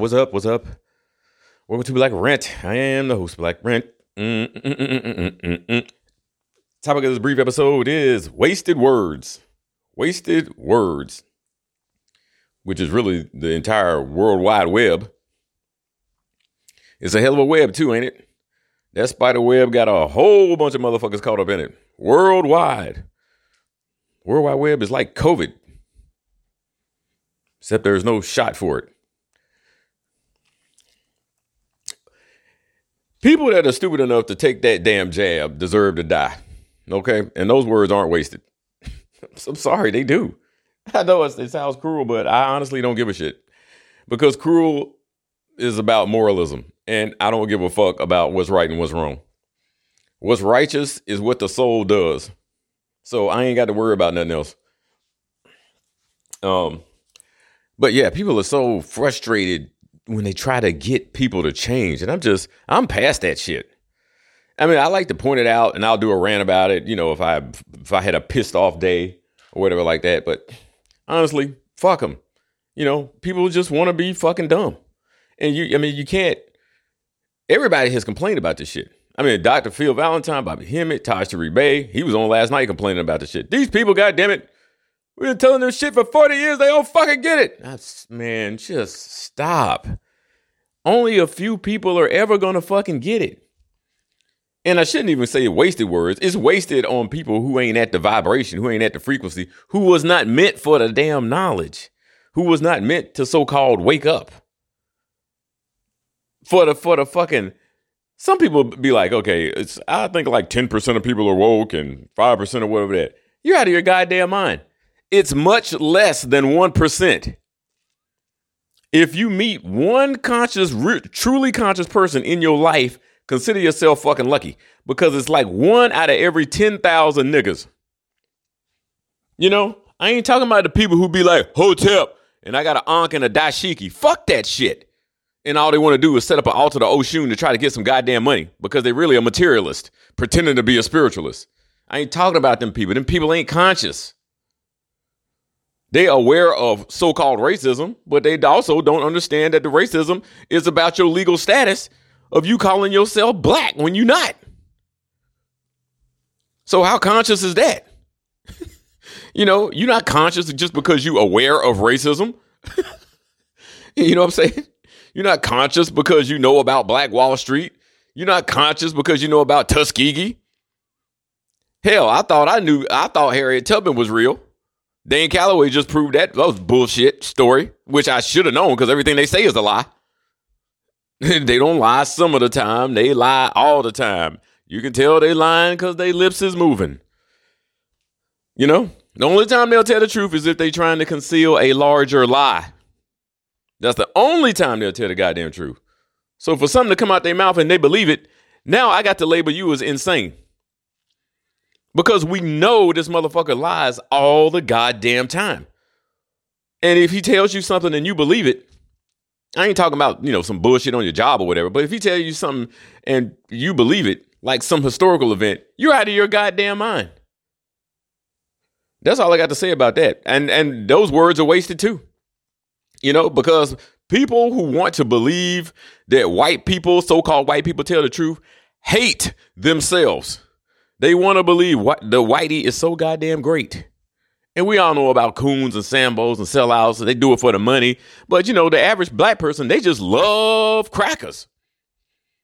What's up? What's up? Welcome to Black Rent. I am the host, Black Rent. Topic of this brief episode is wasted words. Wasted words, which is really the entire World Wide Web. It's a hell of a web, too, ain't it? That spider web got a whole bunch of motherfuckers caught up in it. Worldwide. World Wide Web is like COVID, except there's no shot for it. People that are stupid enough to take that damn jab deserve to die. Okay? And those words aren't wasted. I'm sorry, they do. I know it sounds cruel, but I honestly don't give a shit. Because cruel is about moralism. And I don't give a fuck about what's right and what's wrong. What's righteous is what the soul does. So I ain't got to worry about nothing else. Um, but yeah, people are so frustrated when they try to get people to change. And I'm just, I'm past that shit. I mean, I like to point it out and I'll do a rant about it, you know, if I if I had a pissed off day or whatever like that, but honestly, fuck them. You know, people just want to be fucking dumb. And you I mean, you can't everybody has complained about this shit. I mean, Dr. Phil Valentine, Bobby Hemmitt, Taj Tarik he was on last night complaining about this shit. These people, goddamn it, we've been telling them shit for 40 years. They don't fucking get it. That's, man, just stop. Only a few people are ever going to fucking get it. And I shouldn't even say wasted words. It's wasted on people who ain't at the vibration, who ain't at the frequency, who was not meant for the damn knowledge, who was not meant to so called wake up. For the for the fucking some people be like, okay, it's I think like 10% of people are woke and 5% or whatever that. You're out of your goddamn mind. It's much less than 1%. If you meet one conscious, re- truly conscious person in your life, consider yourself fucking lucky because it's like one out of every 10,000 niggas. You know, I ain't talking about the people who be like, Hotep, and I got an Ankh and a Dashiki. Fuck that shit. And all they want to do is set up an altar to Oshun to try to get some goddamn money because they really a materialist, pretending to be a spiritualist. I ain't talking about them people. Them people ain't conscious. They aware of so-called racism, but they also don't understand that the racism is about your legal status of you calling yourself black when you're not. So how conscious is that? you know, you're not conscious just because you aware of racism. you know what I'm saying? You're not conscious because you know about Black Wall Street. You're not conscious because you know about Tuskegee. Hell, I thought I knew I thought Harriet Tubman was real. Dan Calloway just proved that. That was bullshit story, which I should have known because everything they say is a lie. they don't lie some of the time. They lie all the time. You can tell they lying because their lips is moving. You know, the only time they'll tell the truth is if they trying to conceal a larger lie. That's the only time they'll tell the goddamn truth. So for something to come out their mouth and they believe it, now I got to label you as insane. Because we know this motherfucker lies all the goddamn time. And if he tells you something and you believe it, I ain't talking about, you know, some bullshit on your job or whatever, but if he tells you something and you believe it, like some historical event, you're out of your goddamn mind. That's all I got to say about that. And and those words are wasted too. You know, because people who want to believe that white people, so-called white people tell the truth, hate themselves. They want to believe what the whitey is so goddamn great. And we all know about coons and sambos and sellouts. And they do it for the money. But you know, the average black person, they just love crackers.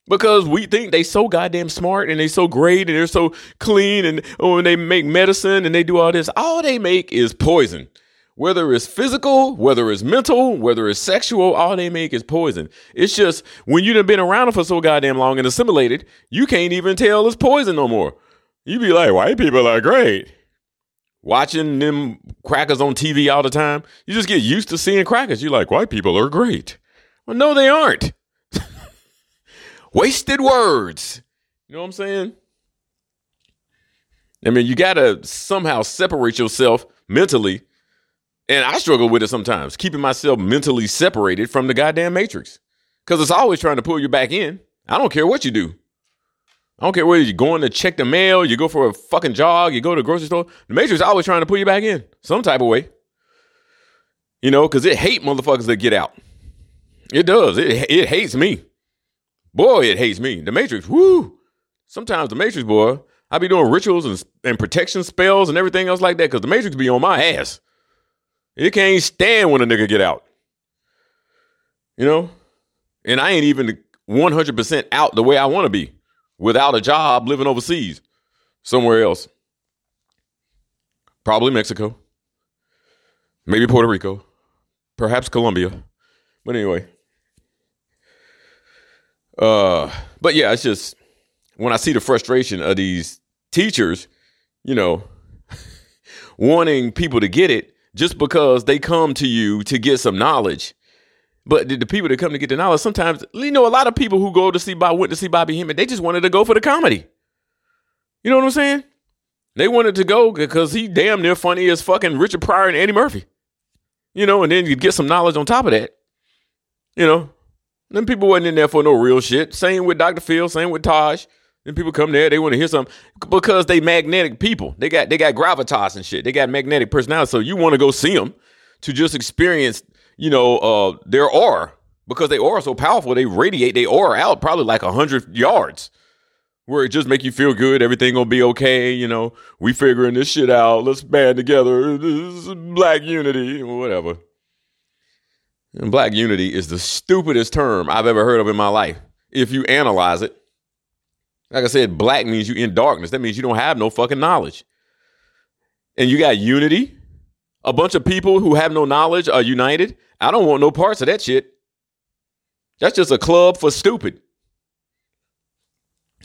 Because we think they so goddamn smart and they so great and they're so clean and oh, when they make medicine and they do all this, all they make is poison. Whether it's physical, whether it's mental, whether it's sexual, all they make is poison. It's just when you've been around for so goddamn long and assimilated, you can't even tell it's poison no more. You be like, white people are great. Watching them crackers on TV all the time, you just get used to seeing crackers. You're like, white people are great. Well, no, they aren't. Wasted words. You know what I'm saying? I mean, you got to somehow separate yourself mentally. And I struggle with it sometimes, keeping myself mentally separated from the goddamn matrix. Because it's always trying to pull you back in. I don't care what you do. I don't care whether you're going to check the mail, you go for a fucking jog, you go to the grocery store. The Matrix is always trying to pull you back in some type of way. You know, because it hate motherfuckers that get out. It does. It it hates me. Boy, it hates me. The Matrix, woo. Sometimes the Matrix, boy, I be doing rituals and, and protection spells and everything else like that because the Matrix be on my ass. It can't stand when a nigga get out. You know? And I ain't even 100% out the way I want to be without a job living overseas somewhere else. Probably Mexico. Maybe Puerto Rico. Perhaps Colombia. But anyway. Uh, but yeah, it's just when I see the frustration of these teachers, you know, wanting people to get it just because they come to you to get some knowledge. But the, the people that come to get the knowledge, sometimes you know, a lot of people who go to see Bob went to see Bobby Hemmitt, they just wanted to go for the comedy. You know what I'm saying? They wanted to go because he damn near funny as fucking Richard Pryor and Eddie Murphy. You know, and then you get some knowledge on top of that. You know, then people wasn't in there for no real shit. Same with Dr. Phil, same with Taj. Then people come there, they want to hear something because they magnetic people. They got they got gravitas and shit. They got magnetic personality. So you want to go see them to just experience, you know, uh, their aura because they are so powerful. They radiate they aura out probably like a hundred yards, where it just make you feel good. Everything gonna be okay. You know, we figuring this shit out. Let's band together. This is black unity, whatever. And black unity is the stupidest term I've ever heard of in my life. If you analyze it, like I said, black means you in darkness. That means you don't have no fucking knowledge. And you got unity. A bunch of people who have no knowledge are united. I don't want no parts of that shit. That's just a club for stupid.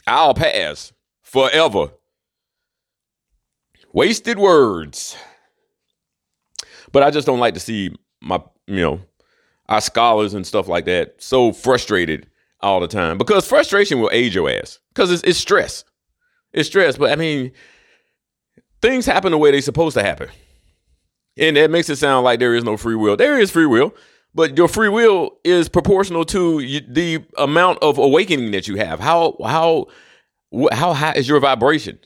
I'll pass forever. Wasted words. But I just don't like to see my, you know, our scholars and stuff like that so frustrated all the time because frustration will age your ass because it's, it's stress. It's stress. But I mean, things happen the way they're supposed to happen. And that makes it sound like there is no free will. There is free will, but your free will is proportional to the amount of awakening that you have. How how how high is your vibration?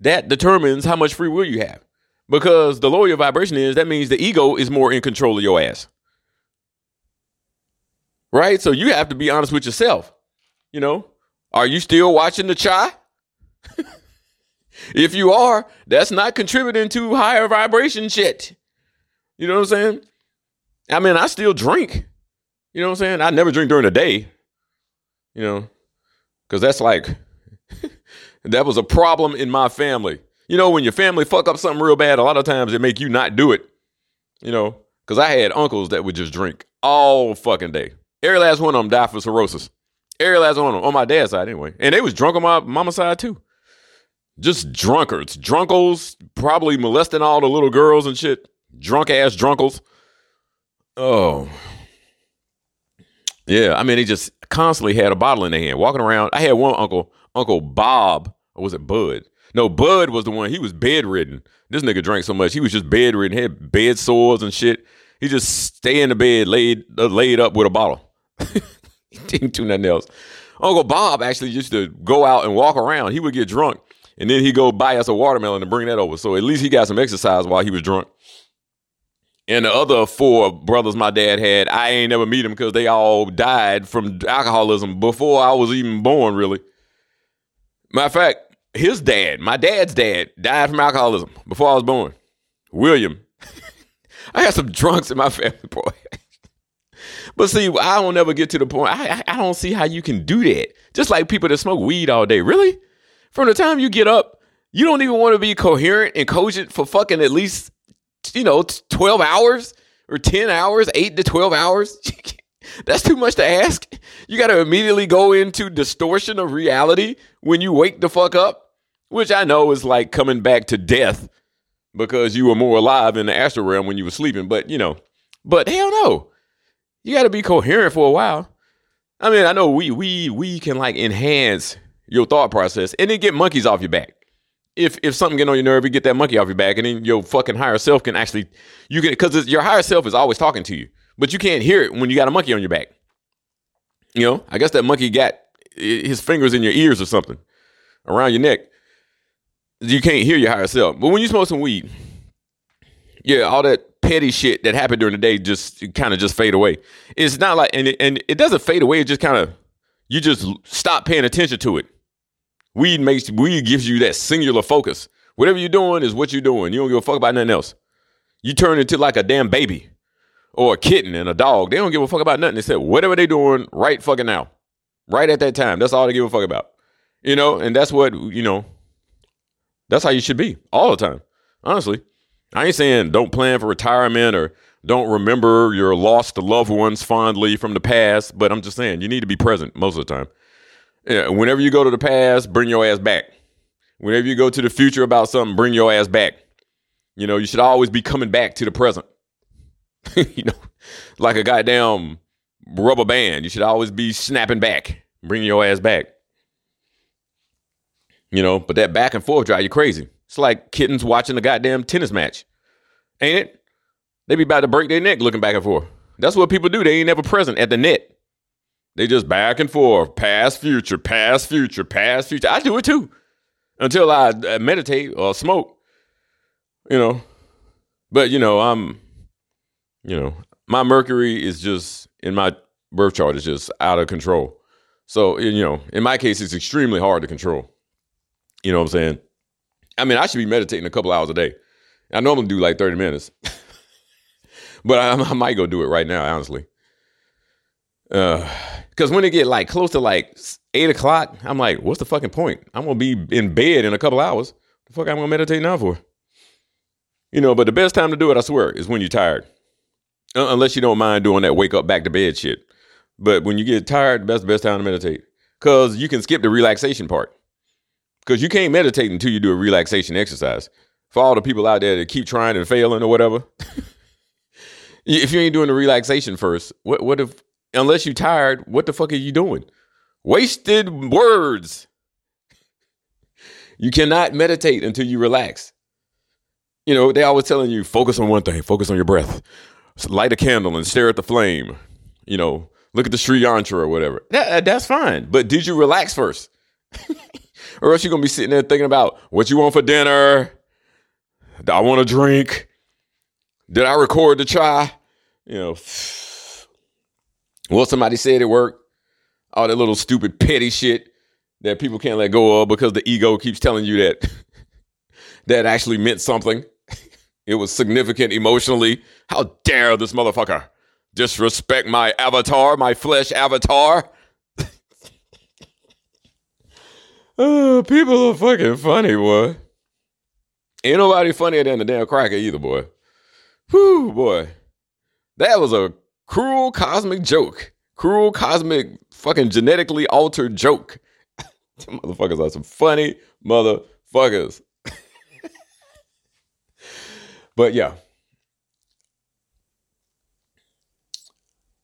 That determines how much free will you have. Because the lower your vibration is, that means the ego is more in control of your ass right? So you have to be honest with yourself. You know, are you still watching the chai? if you are, that's not contributing to higher vibration shit. You know what I'm saying? I mean, I still drink. You know what I'm saying? I never drink during the day. You know, because that's like, that was a problem in my family. You know, when your family fuck up something real bad, a lot of times they make you not do it. You know, because I had uncles that would just drink all fucking day. Every last one of them died for cirrhosis. Every last one of them on my dad's side anyway, and they was drunk on my mama's side too. Just drunkards, drunkles, probably molesting all the little girls and shit. Drunk ass drunkles. Oh, yeah. I mean, they just constantly had a bottle in their hand, walking around. I had one uncle, Uncle Bob, or was it Bud? No, Bud was the one. He was bedridden. This nigga drank so much, he was just bedridden, He had bed sores and shit. He just stay in the bed, laid uh, laid up with a bottle. he didn't do nothing else. Uncle Bob actually used to go out and walk around. He would get drunk, and then he'd go buy us a watermelon and bring that over. So at least he got some exercise while he was drunk. And the other four brothers my dad had, I ain't never meet them because they all died from alcoholism before I was even born, really. Matter of fact, his dad, my dad's dad, died from alcoholism before I was born. William. I got some drunks in my family, boy. But see, I don't ever get to the point. I, I don't see how you can do that. Just like people that smoke weed all day. Really? From the time you get up, you don't even want to be coherent and cogent for fucking at least, you know, 12 hours or 10 hours, 8 to 12 hours. That's too much to ask. You got to immediately go into distortion of reality when you wake the fuck up, which I know is like coming back to death because you were more alive in the astral realm when you were sleeping. But, you know, but hell no you got to be coherent for a while. I mean, I know we we we can like enhance your thought process and then get monkeys off your back. If if something get on your nerve, you get that monkey off your back, and then your fucking higher self can actually you can because your higher self is always talking to you, but you can't hear it when you got a monkey on your back. You know, I guess that monkey got his fingers in your ears or something around your neck. You can't hear your higher self. But when you smoke some weed, yeah, all that petty shit that happened during the day just kind of just fade away. It's not like and it, and it doesn't fade away. It just kind of you just stop paying attention to it. Weed makes weed gives you that singular focus. Whatever you're doing is what you're doing. You don't give a fuck about nothing else. You turn into like a damn baby or a kitten and a dog. They don't give a fuck about nothing except whatever they're doing right fucking now. Right at that time. That's all they give a fuck about. You know, and that's what, you know, that's how you should be all the time. Honestly. I ain't saying don't plan for retirement or don't remember your lost loved ones fondly from the past, but I'm just saying you need to be present most of the time. Yeah, whenever you go to the past, bring your ass back. Whenever you go to the future about something, bring your ass back. You know, you should always be coming back to the present. you know, like a goddamn rubber band. You should always be snapping back, bringing your ass back. You know, but that back and forth drive you crazy. It's like kittens watching a goddamn tennis match. Ain't it? They be about to break their neck looking back and forth. That's what people do. They ain't never present at the net. They just back and forth, past, future, past, future, past, future. I do it too until I uh, meditate or smoke, you know. But, you know, I'm, you know, my Mercury is just in my birth chart is just out of control. So, you know, in my case, it's extremely hard to control. You know what I'm saying? I mean, I should be meditating a couple hours a day. I normally do like 30 minutes, but I, I, might go do it right now, honestly. Because when it get like close to like eight o'clock, I'm like, what's the fucking point? I'm gonna be in bed in a couple hours. The fuck I'm gonna meditate now for? You know, but the best time to do it, I swear, is when you're tired. Uh, unless you don't mind doing that wake up back to bed shit. But when you get tired, that's the best time to meditate. Cause you can skip the relaxation part. Because you can't meditate until you do a relaxation exercise. For all the people out there that keep trying and failing or whatever. if you ain't doing the relaxation first, what what if unless you're tired, what the fuck are you doing? Wasted words. You cannot meditate until you relax. You know, they always telling you focus on one thing, focus on your breath. Light a candle and stare at the flame. You know, look at the Sri Yantra or whatever. That, uh, that's fine. But did you relax first? or else you're gonna be sitting there thinking about what you want for dinner. I want a drink. Did I record the try? You know, well, somebody said it worked. All that little stupid petty shit that people can't let go of because the ego keeps telling you that that actually meant something. It was significant emotionally. How dare this motherfucker disrespect my avatar, my flesh avatar? Oh, people are fucking funny, boy. Ain't nobody funnier than the damn cracker either, boy. Whew, boy. That was a cruel cosmic joke. Cruel cosmic fucking genetically altered joke. motherfuckers are some funny motherfuckers. but yeah.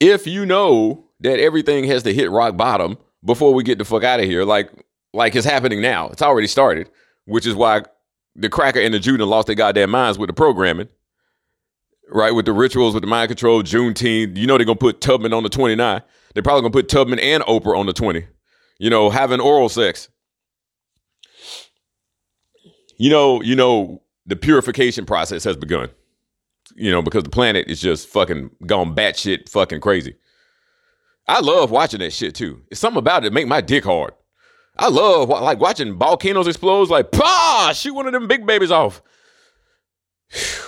If you know that everything has to hit rock bottom before we get the fuck out of here, like like it's happening now. It's already started, which is why the cracker and the Judah lost their goddamn minds with the programming, right? With the rituals, with the mind control, Juneteenth. You know they're gonna put Tubman on the 29. They're probably gonna put Tubman and Oprah on the 20. You know, having oral sex. You know, you know, the purification process has begun. You know, because the planet is just fucking gone batshit fucking crazy. I love watching that shit too. It's something about it make my dick hard. I love like watching volcanoes explode. Like, pah, shoot one of them big babies off.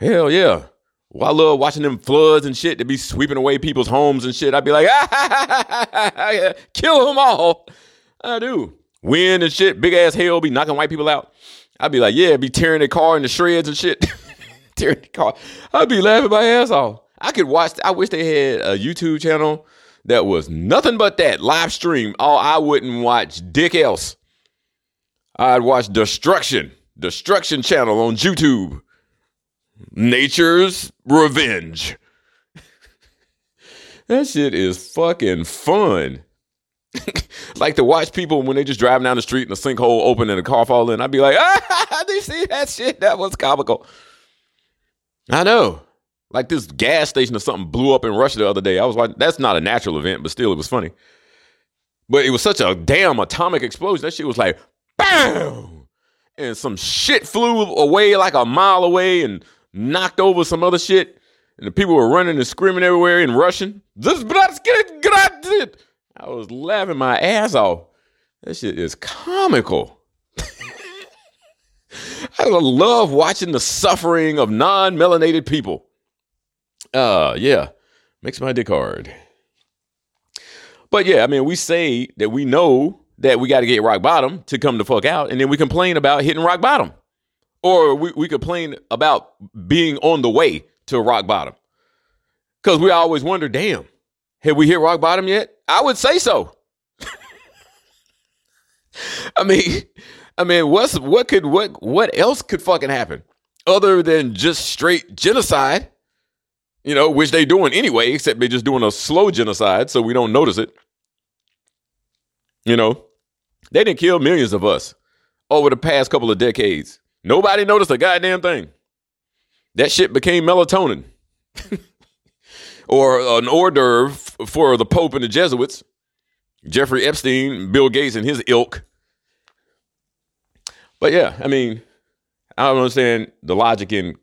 Hell yeah. Well, I love watching them floods and shit to be sweeping away people's homes and shit. I'd be like, ah, kill them all. I do. Wind and shit, big ass hail be knocking white people out. I'd be like, yeah, be tearing their car into shreds and shit. tearing the car. I'd be laughing my ass off. I could watch, I wish they had a YouTube channel that was nothing but that live stream. Oh, I wouldn't watch dick else. I'd watch Destruction, Destruction channel on YouTube. Nature's Revenge. that shit is fucking fun. like to watch people when they just driving down the street and the sinkhole open and the car fall in. I'd be like, ah, did you see that shit? That was comical. I know. Like this gas station or something blew up in Russia the other day. I was like, that's not a natural event, but still, it was funny. But it was such a damn atomic explosion. That shit was like, bam! And some shit flew away like a mile away, and knocked over some other shit, and the people were running and screaming everywhere in Russian. This. I was laughing my ass off. That shit is comical. I love watching the suffering of non-melanated people. Uh yeah. Makes my dick hard. But yeah, I mean, we say that we know that we got to get rock bottom to come the fuck out, and then we complain about hitting rock bottom. Or we, we complain about being on the way to rock bottom. Because we always wonder, damn, have we hit rock bottom yet? I would say so. I mean, I mean, what's what could what what else could fucking happen other than just straight genocide? You know, which they doing anyway, except they're just doing a slow genocide, so we don't notice it. You know, they didn't kill millions of us over the past couple of decades. Nobody noticed a goddamn thing. That shit became melatonin. or an hors d'oeuvre for the Pope and the Jesuits, Jeffrey Epstein, Bill Gates, and his ilk. But yeah, I mean, I don't understand the logic in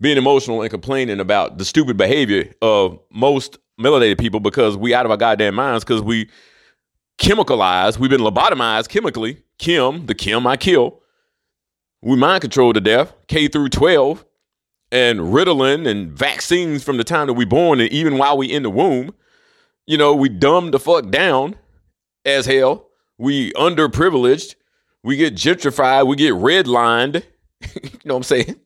being emotional and complaining about the stupid behavior of most melanated people because we out of our goddamn minds because we chemicalized, we've been lobotomized chemically. Kim, the Kim I kill. We mind control to death, K through 12, and Ritalin and vaccines from the time that we born and even while we in the womb. You know, we dumb the fuck down as hell. We underprivileged. We get gentrified. We get redlined. you know what I'm saying?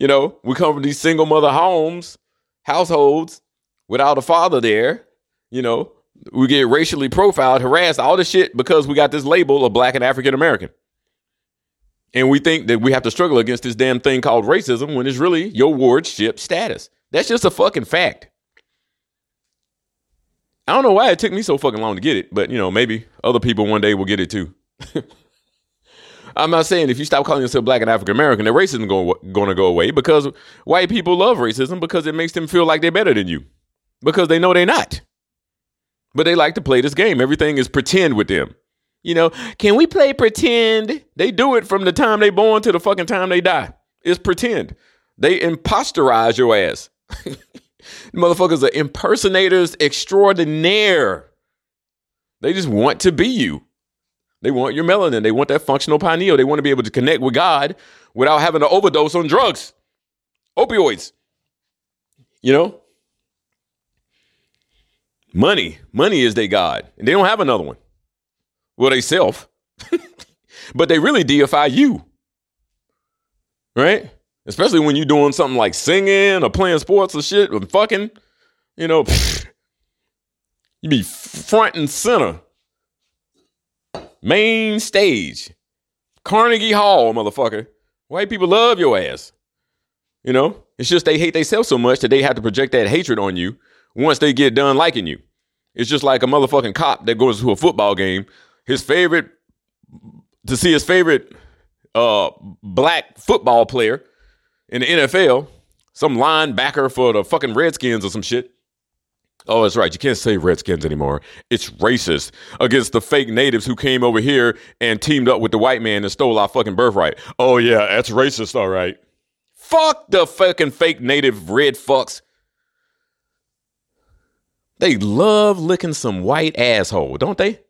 You know, we come from these single mother homes, households without a father there. You know, we get racially profiled, harassed, all this shit because we got this label of black and African American. And we think that we have to struggle against this damn thing called racism when it's really your wardship status. That's just a fucking fact. I don't know why it took me so fucking long to get it, but you know, maybe other people one day will get it too. I'm not saying if you stop calling yourself black and African American, that racism going going to go away because white people love racism because it makes them feel like they're better than you because they know they're not. But they like to play this game. Everything is pretend with them. You know, can we play pretend? They do it from the time they born to the fucking time they die. It's pretend. They imposterize your ass. Motherfuckers are impersonators extraordinaire. They just want to be you. They want your melanin. They want that functional pineal. They want to be able to connect with God without having to overdose on drugs, opioids. You know? Money. Money is their God. And they don't have another one. Well, they self. but they really deify you. Right? Especially when you're doing something like singing or playing sports or shit or fucking, you know, you be front and center Main stage. Carnegie Hall, motherfucker. White people love your ass. You know? It's just they hate themselves so much that they have to project that hatred on you once they get done liking you. It's just like a motherfucking cop that goes to a football game. His favorite to see his favorite uh black football player in the NFL, some linebacker for the fucking Redskins or some shit. Oh, that's right. You can't say Redskins anymore. It's racist against the fake natives who came over here and teamed up with the white man and stole our fucking birthright. Oh, yeah, that's racist, all right. Fuck the fucking fake native red fucks. They love licking some white asshole, don't they?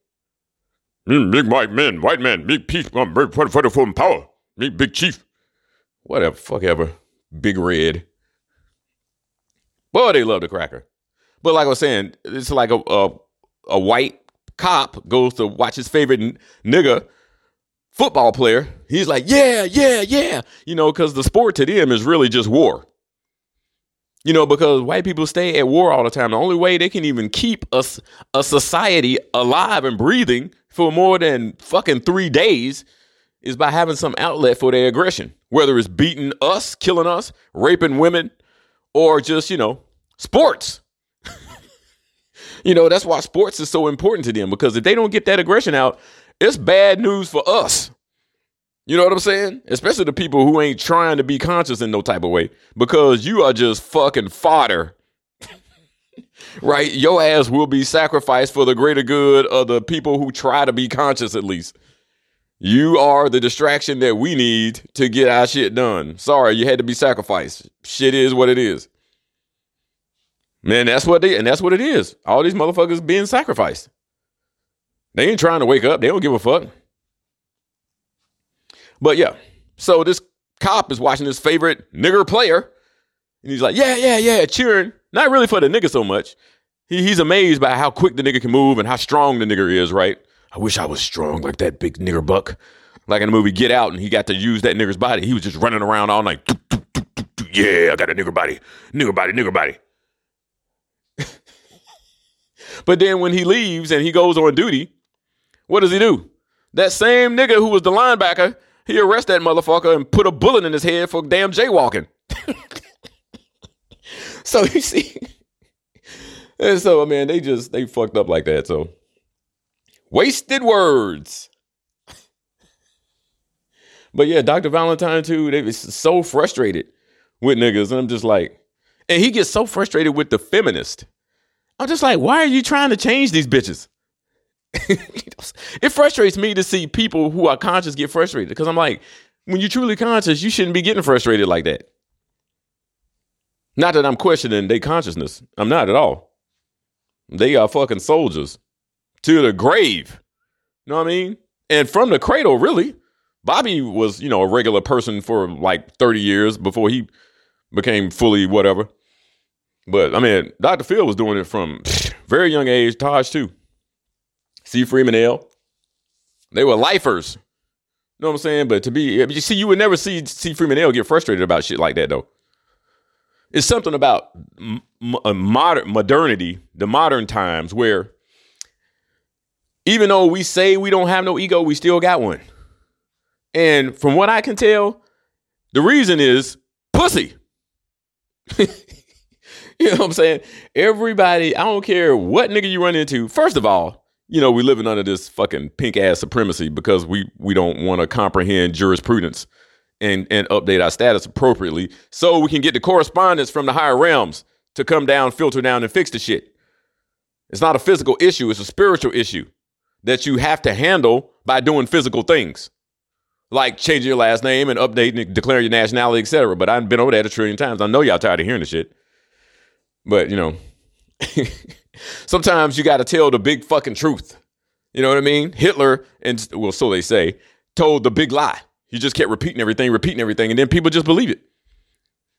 Big white men, white man, big chief, um, for, for the power. Big, big chief. Whatever, fuck ever. Big red. Boy, they love the cracker. But like I was saying, it's like a a, a white cop goes to watch his favorite n- nigga football player. He's like, yeah, yeah, yeah. You know, because the sport to them is really just war. You know, because white people stay at war all the time. The only way they can even keep us a society alive and breathing for more than fucking three days is by having some outlet for their aggression, whether it's beating us, killing us, raping women, or just, you know, sports. You know, that's why sports is so important to them because if they don't get that aggression out, it's bad news for us. You know what I'm saying? Especially the people who ain't trying to be conscious in no type of way because you are just fucking fodder. Right? Your ass will be sacrificed for the greater good of the people who try to be conscious at least. You are the distraction that we need to get our shit done. Sorry, you had to be sacrificed. Shit is what it is. Man, that's what they and that's what it is. All these motherfuckers being sacrificed. They ain't trying to wake up. They don't give a fuck. But yeah, so this cop is watching his favorite nigger player, and he's like, yeah, yeah, yeah, cheering. Not really for the nigga so much. He, he's amazed by how quick the nigga can move and how strong the nigger is, right? I wish I was strong like that big nigger buck. Like in the movie Get Out, and he got to use that nigger's body. He was just running around all night. Yeah, I got a nigger body. Nigger body, nigger body. but then when he leaves and he goes on duty, what does he do? That same nigga who was the linebacker, he arrest that motherfucker and put a bullet in his head for damn jaywalking. so you see, and so I mean, they just they fucked up like that. So wasted words. But yeah, Dr. Valentine too, they was so frustrated with niggas. And I'm just like, and he gets so frustrated with the feminist. I'm just like, why are you trying to change these bitches? it frustrates me to see people who are conscious get frustrated because I'm like, when you're truly conscious, you shouldn't be getting frustrated like that. Not that I'm questioning their consciousness. I'm not at all. They are fucking soldiers to the grave. You know what I mean? And from the cradle, really. Bobby was, you know, a regular person for like 30 years before he became fully whatever. But I mean, Dr. Phil was doing it from very young age, Taj too. C. Freeman-El. They were lifers. You know what I'm saying? But to be, you see, you would never see C. Freeman-El. get frustrated about shit like that, though. It's something about modern modernity, the modern times, where even though we say we don't have no ego, we still got one. And from what I can tell, the reason is pussy. you know what I'm saying? Everybody, I don't care what nigga you run into. First of all, you know, we living under this fucking pink ass supremacy because we we don't want to comprehend jurisprudence and and update our status appropriately so we can get the correspondence from the higher realms to come down, filter down, and fix the shit. It's not a physical issue, it's a spiritual issue that you have to handle by doing physical things. Like changing your last name and updating and declaring your nationality, etc. But I've been over that a trillion times. I know y'all tired of hearing the shit. But you know, sometimes you got to tell the big fucking truth. You know what I mean? Hitler, and well, so they say, told the big lie. He just kept repeating everything, repeating everything, and then people just believe it.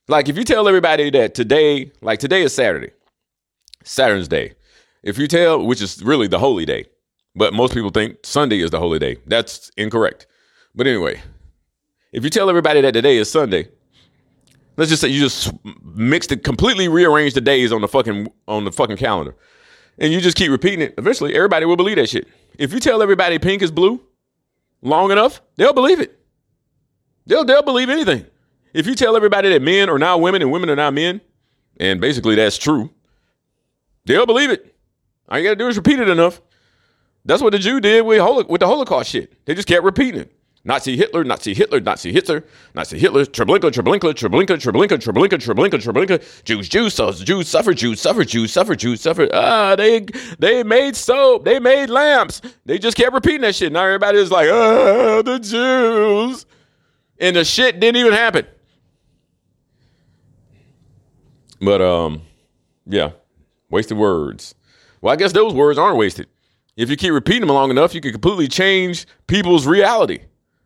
Like if you tell everybody that today, like today is Saturday, Saturn's day. If you tell, which is really the holy day, but most people think Sunday is the holy day. That's incorrect. But anyway, if you tell everybody that today is Sunday, let's just say you just mixed it, completely rearranged the days on the fucking on the fucking calendar, and you just keep repeating it. Eventually, everybody will believe that shit. If you tell everybody pink is blue long enough, they'll believe it. They'll they'll believe anything. If you tell everybody that men are now women and women are now men, and basically that's true, they'll believe it. All you gotta do is repeat it enough. That's what the Jew did with, Holo- with the Holocaust shit. They just kept repeating it. Nazi Hitler, Nazi Hitler, Nazi Hitler, Nazi Hitler, Treblinka, Treblinka, Treblinka, Treblinka, Treblinka, Treblinka, Treblinka, Jews, Jews, so Jews suffer, Jews suffer, Jews suffer, Jews suffer. Ah, they they made soap, they made lamps. They just kept repeating that shit. Now everybody is like, ah, the Jews. And the shit didn't even happen. But um, yeah, wasted words. Well, I guess those words aren't wasted. If you keep repeating them long enough, you can completely change people's reality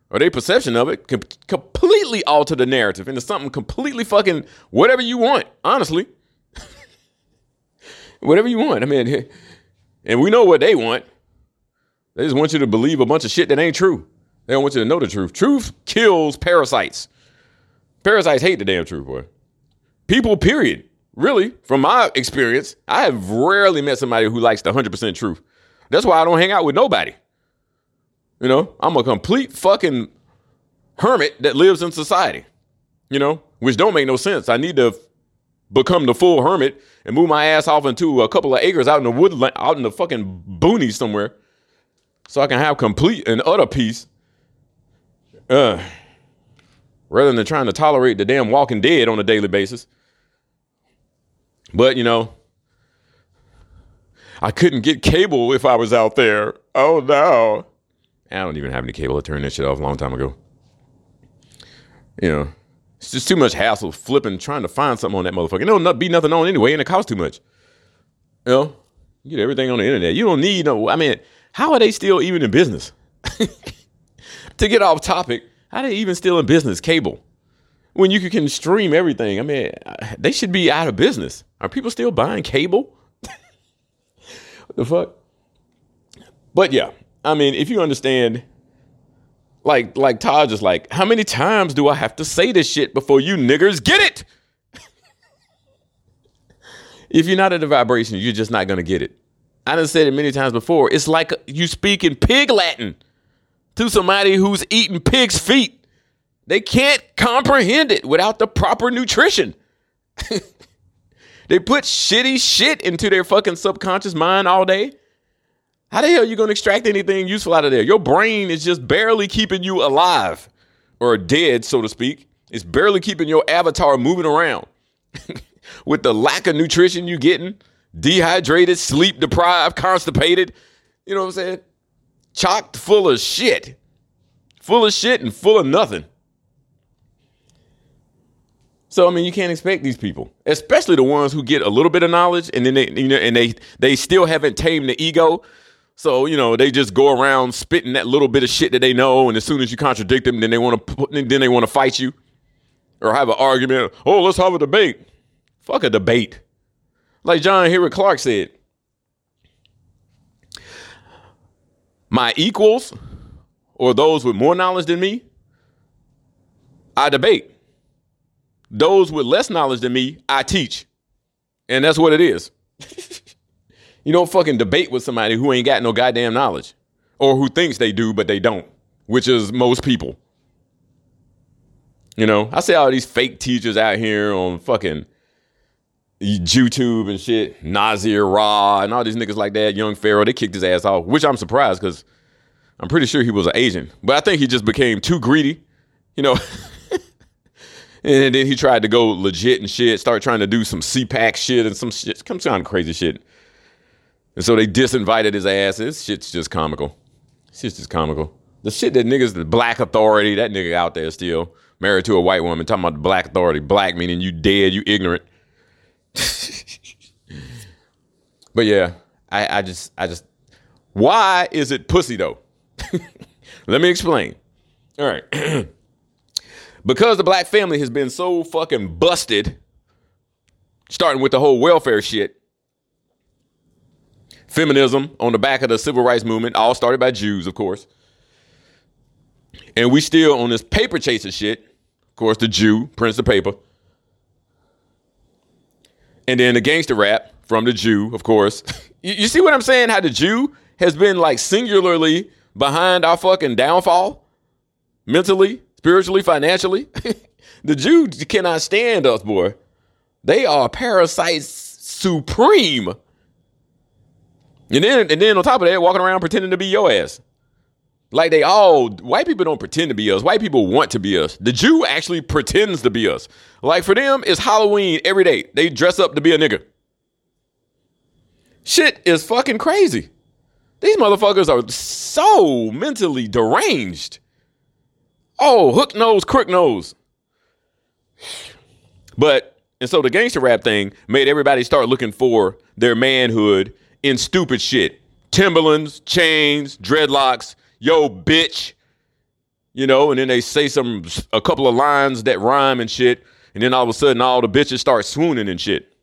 or their perception of it, com- completely alter the narrative into something completely fucking whatever you want, honestly. whatever you want. I mean, and we know what they want. They just want you to believe a bunch of shit that ain't true. They don't want you to know the truth. Truth kills parasites. Parasites hate the damn truth, boy. People, period. Really, from my experience, I have rarely met somebody who likes the 100% truth. That's why I don't hang out with nobody. You know, I'm a complete fucking hermit that lives in society, you know, which don't make no sense. I need to become the full hermit and move my ass off into a couple of acres out in the woodland, out in the fucking boonies somewhere so I can have complete and utter peace. Uh, rather than trying to tolerate the damn walking dead on a daily basis. But, you know, I couldn't get cable if I was out there. Oh no. I don't even have any cable. I turned that shit off a long time ago. You know, it's just too much hassle flipping, trying to find something on that motherfucker. It'll not be nothing on anyway, and it costs too much. You know, you get everything on the internet. You don't need no. I mean, how are they still even in business? to get off topic, how they even still in business? Cable, when you can stream everything. I mean, uh, they should be out of business. Are people still buying cable? what the fuck? But yeah, I mean, if you understand, like, like Todd is like, how many times do I have to say this shit before you niggers get it? if you're not at the vibration, you're just not gonna get it. I done said it many times before. It's like you speak in pig Latin to somebody who's eating pig's feet. They can't comprehend it without the proper nutrition. they put shitty shit into their fucking subconscious mind all day. How the hell are you going to extract anything useful out of there? Your brain is just barely keeping you alive or dead, so to speak. It's barely keeping your avatar moving around. With the lack of nutrition you're getting, dehydrated, sleep deprived, constipated, you know what I'm saying? Chocked full of shit. Full of shit and full of nothing. So I mean, you can't expect these people, especially the ones who get a little bit of knowledge and then they, you know, and they they still haven't tamed the ego. So you know, they just go around spitting that little bit of shit that they know, and as soon as you contradict them, then they want to then they want to fight you or have an argument. Oh, let's have a debate. Fuck a debate. Like John Henrik Clarke said, my equals or those with more knowledge than me, I debate. Those with less knowledge than me, I teach. And that's what it is. you don't fucking debate with somebody who ain't got no goddamn knowledge or who thinks they do, but they don't, which is most people. You know, I see all these fake teachers out here on fucking YouTube and shit, Nasir Ra and all these niggas like that, Young Pharaoh, they kicked his ass off, which I'm surprised because I'm pretty sure he was an Asian. But I think he just became too greedy, you know. and then he tried to go legit and shit, start trying to do some CPAC shit and some shit, come on crazy shit. And so they disinvited his ass. This shit's just comical. It's just comical. The shit that niggas, the black authority, that nigga out there still married to a white woman, talking about the black authority. Black meaning you dead, you ignorant. But yeah, I, I just, I just, why is it pussy though? Let me explain. All right. because the black family has been so fucking busted, starting with the whole welfare shit, feminism on the back of the civil rights movement, all started by Jews, of course. And we still on this paper chasing shit. Of course, the Jew, prints the Paper. And then the gangster rap from the Jew, of course. you, you see what I'm saying? How the Jew has been like singularly behind our fucking downfall mentally, spiritually, financially. the Jews cannot stand us, boy. They are parasites supreme. And then, and then on top of that, walking around pretending to be your ass. Like they all, white people don't pretend to be us. White people want to be us. The Jew actually pretends to be us. Like for them, it's Halloween every day. They dress up to be a nigga. Shit is fucking crazy. These motherfuckers are so mentally deranged. Oh, hook nose, crook nose. But, and so the gangster rap thing made everybody start looking for their manhood in stupid shit. Timberlands, chains, dreadlocks, yo, bitch. You know, and then they say some, a couple of lines that rhyme and shit. And then all of a sudden, all the bitches start swooning and shit.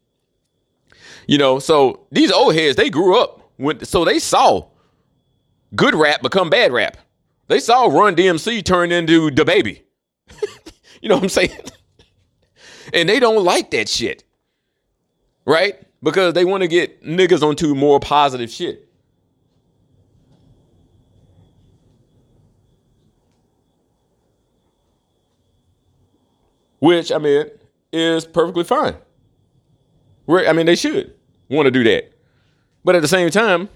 You know, so these old heads, they grew up. When, so they saw good rap become bad rap. They saw Run DMC turn into DaBaby. you know what I'm saying? and they don't like that shit. Right? Because they want to get niggas onto more positive shit. Which, I mean, is perfectly fine. I mean, they should want to do that. But at the same time,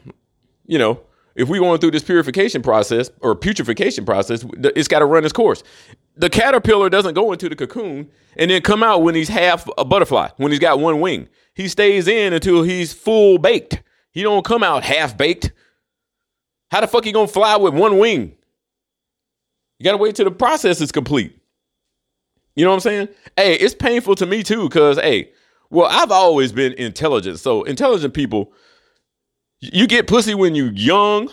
you know, if we're going through this purification process or putrefaction process, it's got to run its course. The caterpillar doesn't go into the cocoon and then come out when he's half a butterfly, when he's got one wing. He stays in until he's full baked. He don't come out half baked. How the fuck he gonna fly with one wing? You gotta wait till the process is complete. You know what I'm saying? Hey, it's painful to me too, because hey, well, I've always been intelligent. So intelligent people, you get pussy when you're young,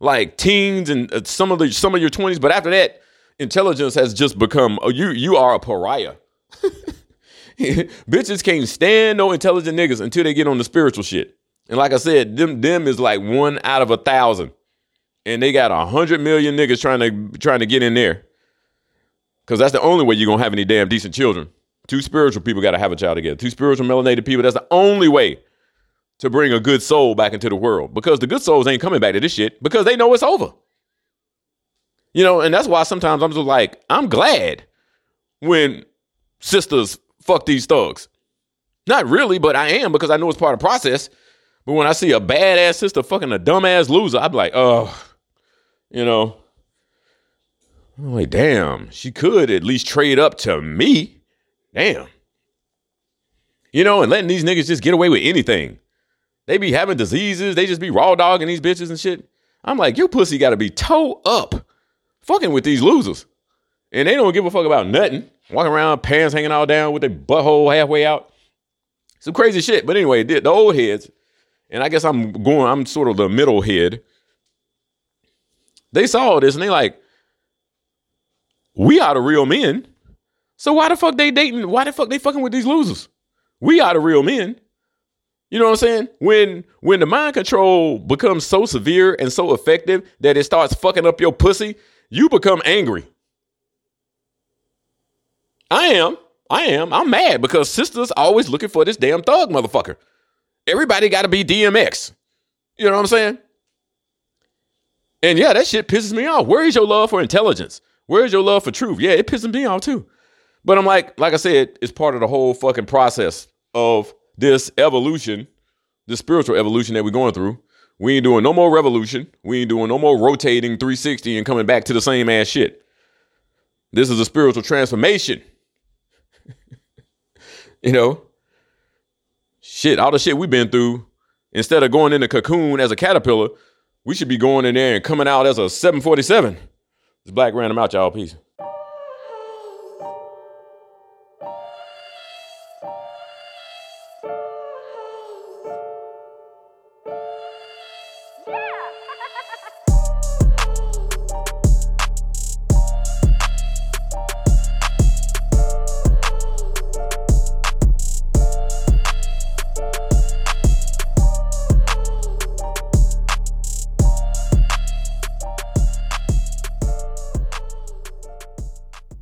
like teens and uh, some of the some of your 20s, but after that, intelligence has just become oh, you you are a pariah. Bitches can't stand no intelligent niggas until they get on the spiritual shit. And like I said, them them is like one out of a thousand. And they got a hundred million niggas trying to trying to get in there. Cause that's the only way you're gonna have any damn decent children. Two spiritual people gotta have a child together. Two spiritual melanated people. That's the only way to bring a good soul back into the world. Because the good souls ain't coming back to this shit because they know it's over. You know, and that's why sometimes I'm just like, I'm glad when sisters fuck these thugs. Not really, but I am because I know it's part of the process. But when I see a badass sister fucking a dumbass loser, I'm like, oh, you know. I'm like, damn, she could at least trade up to me. Damn. You know, and letting these niggas just get away with anything. They be having diseases. They just be raw dogging these bitches and shit. I'm like, your pussy got to be toe up fucking with these losers. And they don't give a fuck about nothing. Walking around, pants hanging all down with their butthole halfway out. Some crazy shit. But anyway, the, old heads, and I guess I'm going, I'm sort of the middle head. They saw this and they like, we are the real men. So why the fuck they dating? Why the fuck they fucking with these losers? We are the real men. You know what I'm saying? When when the mind control becomes so severe and so effective that it starts fucking up your pussy, you become angry. I am. I am. I'm mad because sisters always looking for this damn thug motherfucker. Everybody got to be DMX. You know what I'm saying? And yeah, that shit pisses me off. Where is your love for intelligence? Where is your love for truth? Yeah, it pisses me off too. But I'm like, like I said, it's part of the whole fucking process of this evolution, this spiritual evolution that we're going through. We ain't doing no more revolution. We ain't doing no more rotating 360 and coming back to the same ass shit. This is a spiritual transformation. you know, shit, all the shit we've been through, instead of going in the cocoon as a caterpillar, we should be going in there and coming out as a 747. It's Black Random out, y'all. Peace.